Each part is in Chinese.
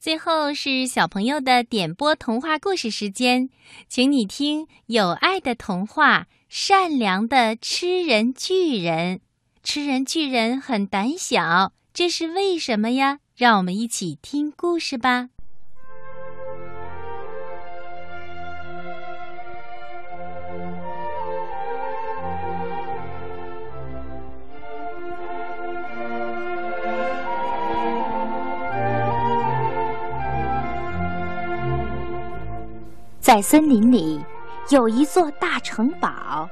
最后是小朋友的点播童话故事时间，请你听有爱的童话《善良的吃人巨人》。吃人巨人很胆小，这是为什么呀？让我们一起听故事吧。在森林里有一座大城堡，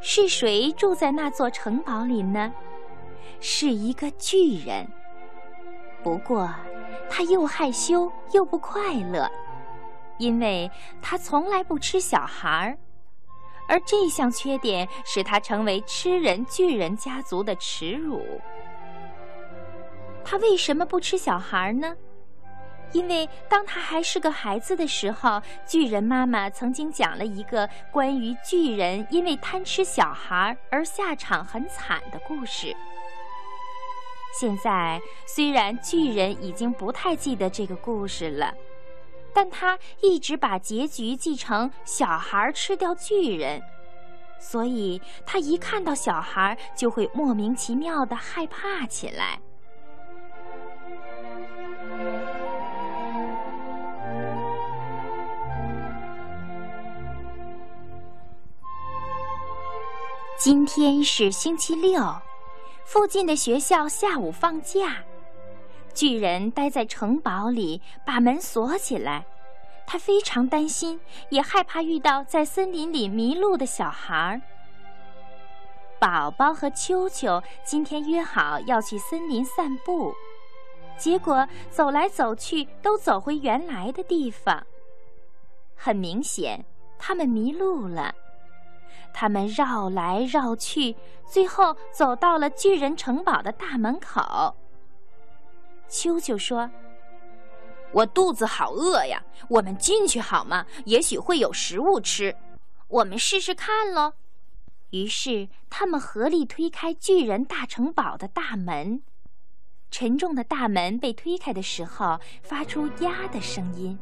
是谁住在那座城堡里呢？是一个巨人。不过，他又害羞又不快乐，因为他从来不吃小孩儿，而这项缺点使他成为吃人巨人家族的耻辱。他为什么不吃小孩儿呢？因为当他还是个孩子的时候，巨人妈妈曾经讲了一个关于巨人因为贪吃小孩而下场很惨的故事。现在虽然巨人已经不太记得这个故事了，但他一直把结局记成小孩吃掉巨人，所以他一看到小孩就会莫名其妙的害怕起来。今天是星期六，附近的学校下午放假。巨人待在城堡里，把门锁起来。他非常担心，也害怕遇到在森林里迷路的小孩儿。宝宝和秋秋今天约好要去森林散步，结果走来走去都走回原来的地方。很明显，他们迷路了。他们绕来绕去，最后走到了巨人城堡的大门口。秋秋说：“我肚子好饿呀，我们进去好吗？也许会有食物吃。我们试试看喽。”于是他们合力推开巨人大城堡的大门。沉重的大门被推开的时候，发出“呀”的声音。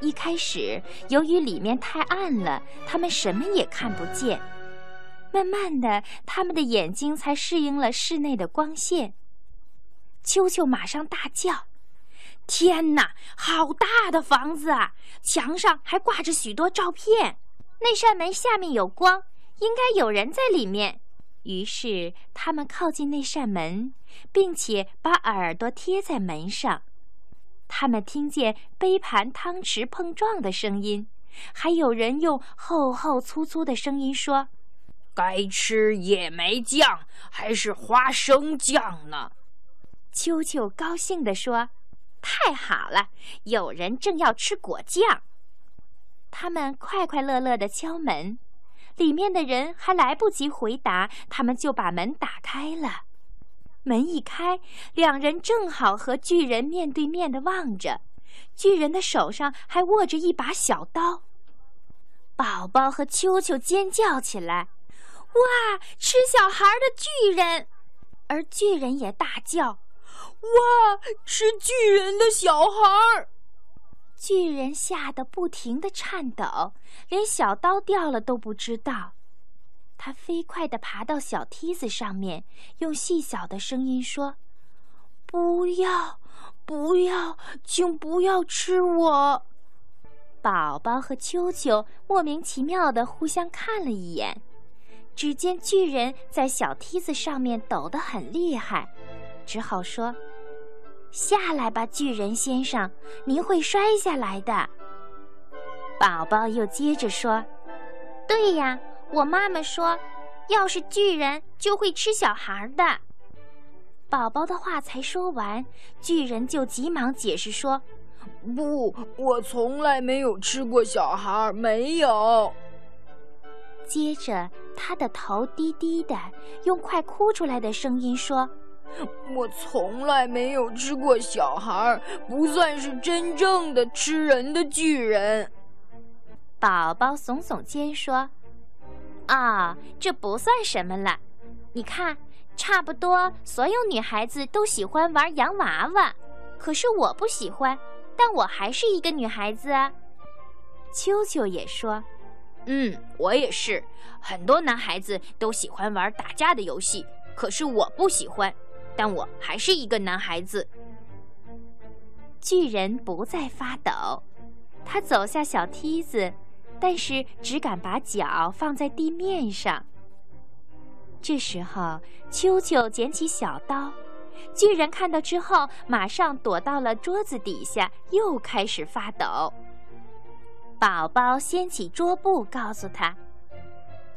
一开始，由于里面太暗了，他们什么也看不见。慢慢的，他们的眼睛才适应了室内的光线。秋秋马上大叫：“天哪，好大的房子啊！墙上还挂着许多照片。那扇门下面有光，应该有人在里面。”于是，他们靠近那扇门，并且把耳朵贴在门上。他们听见杯盘汤匙碰撞的声音，还有人用厚厚粗粗的声音说：“该吃野莓酱还是花生酱呢？”秋秋高兴地说：“太好了，有人正要吃果酱。”他们快快乐乐地敲门，里面的人还来不及回答，他们就把门打开了。门一开，两人正好和巨人面对面的望着，巨人的手上还握着一把小刀。宝宝和秋秋尖叫起来：“哇，吃小孩的巨人！”而巨人也大叫：“哇，吃巨人的小孩！”巨人吓得不停地颤抖，连小刀掉了都不知道。他飞快地爬到小梯子上面，用细小的声音说：“不要，不要，请不要吃我！”宝宝和秋秋莫名其妙地互相看了一眼，只见巨人在小梯子上面抖得很厉害，只好说：“下来吧，巨人先生，您会摔下来的。”宝宝又接着说：“对呀。”我妈妈说：“要是巨人就会吃小孩的。”宝宝的话才说完，巨人就急忙解释说：“不，我从来没有吃过小孩，没有。”接着，他的头低低的，用快哭出来的声音说：“我从来没有吃过小孩，不算是真正的吃人的巨人。”宝宝耸耸肩说。啊，这不算什么了。你看，差不多所有女孩子都喜欢玩洋娃娃。可是我不喜欢，但我还是一个女孩子啊。秋秋也说：“嗯，我也是。很多男孩子都喜欢玩打架的游戏，可是我不喜欢，但我还是一个男孩子。”巨人不再发抖，他走下小梯子，但是只敢把脚放在地面上。这时候，秋秋捡起小刀，巨人看到之后，马上躲到了桌子底下，又开始发抖。宝宝掀起桌布，告诉他：“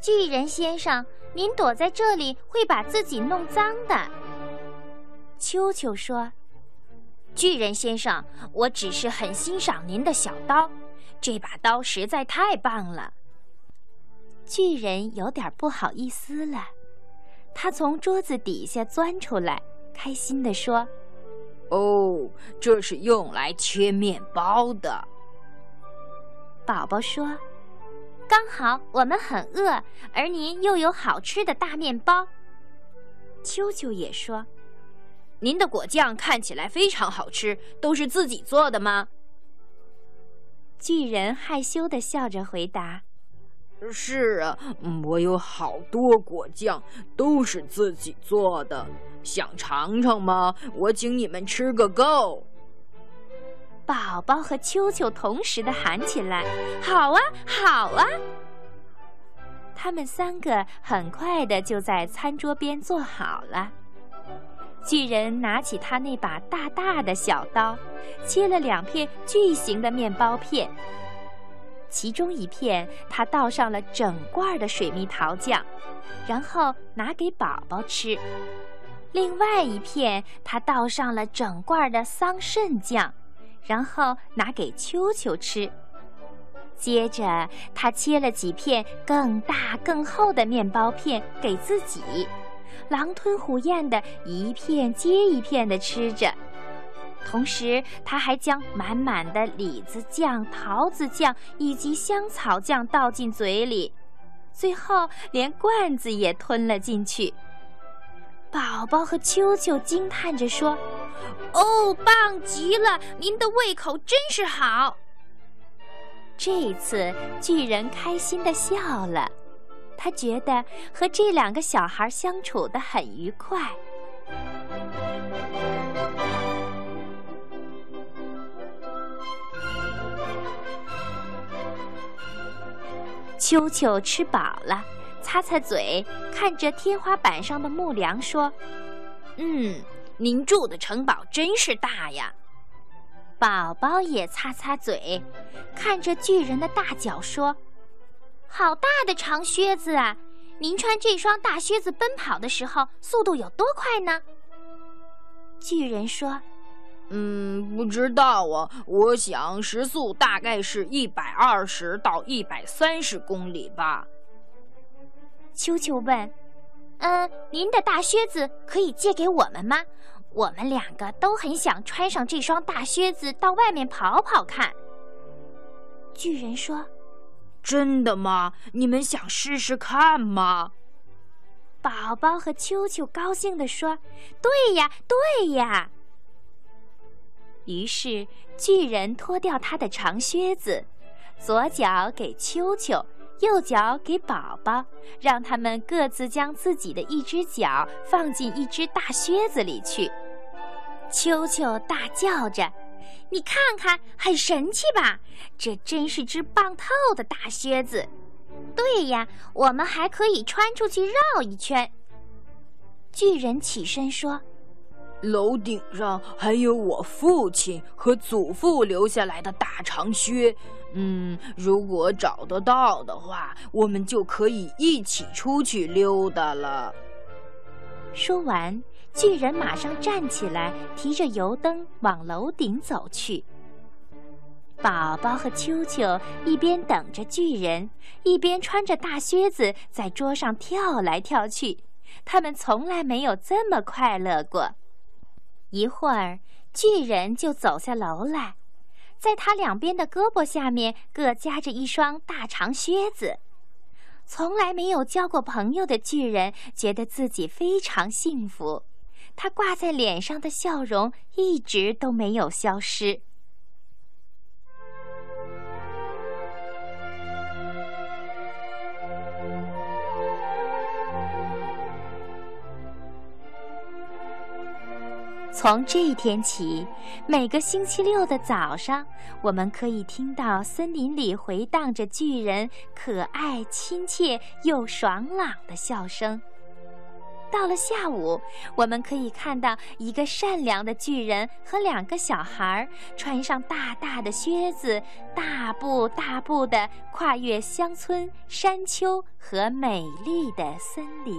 巨人先生，您躲在这里会把自己弄脏的。”秋秋说。巨人先生，我只是很欣赏您的小刀，这把刀实在太棒了。巨人有点不好意思了，他从桌子底下钻出来，开心地说：“哦，这是用来切面包的。”宝宝说：“刚好我们很饿，而您又有好吃的大面包。”秋秋也说。您的果酱看起来非常好吃，都是自己做的吗？巨人害羞的笑着回答：“是啊，我有好多果酱，都是自己做的。想尝尝吗？我请你们吃个够。”宝宝和秋秋同时的喊起来：“好啊，好啊！”他们三个很快的就在餐桌边坐好了。巨人拿起他那把大大的小刀，切了两片巨型的面包片。其中一片，他倒上了整罐的水蜜桃酱，然后拿给宝宝吃；另外一片，他倒上了整罐的桑葚酱，然后拿给秋秋吃。接着，他切了几片更大更厚的面包片给自己。狼吞虎咽的一片接一片的吃着，同时他还将满满的李子酱、桃子酱以及香草酱倒进嘴里，最后连罐子也吞了进去。宝宝和秋秋惊叹着说：“哦，棒极了！您的胃口真是好。”这次巨人开心的笑了。他觉得和这两个小孩相处的很愉快。秋秋吃饱了，擦擦嘴，看着天花板上的木梁说：“嗯，您住的城堡真是大呀。”宝宝也擦擦嘴，看着巨人的大脚说。好大的长靴子啊！您穿这双大靴子奔跑的时候，速度有多快呢？巨人说：“嗯，不知道啊。我想时速大概是一百二十到一百三十公里吧。”秋秋问：“嗯，您的大靴子可以借给我们吗？我们两个都很想穿上这双大靴子到外面跑跑看。”巨人说。真的吗？你们想试试看吗？宝宝和秋秋高兴地说：“对呀，对呀。”于是巨人脱掉他的长靴子，左脚给秋秋，右脚给宝宝，让他们各自将自己的一只脚放进一只大靴子里去。秋秋大叫着。你看看，很神气吧？这真是只棒透的大靴子。对呀，我们还可以穿出去绕一圈。巨人起身说：“楼顶上还有我父亲和祖父留下来的大长靴。嗯，如果找得到的话，我们就可以一起出去溜达了。”说完。巨人马上站起来，提着油灯往楼顶走去。宝宝和秋秋一边等着巨人，一边穿着大靴子在桌上跳来跳去。他们从来没有这么快乐过。一会儿，巨人就走下楼来，在他两边的胳膊下面各夹着一双大长靴子。从来没有交过朋友的巨人觉得自己非常幸福。他挂在脸上的笑容一直都没有消失。从这一天起，每个星期六的早上，我们可以听到森林里回荡着巨人可爱、亲切又爽朗的笑声。到了下午，我们可以看到一个善良的巨人和两个小孩穿上大大的靴子，大步大步地跨越乡村、山丘和美丽的森林。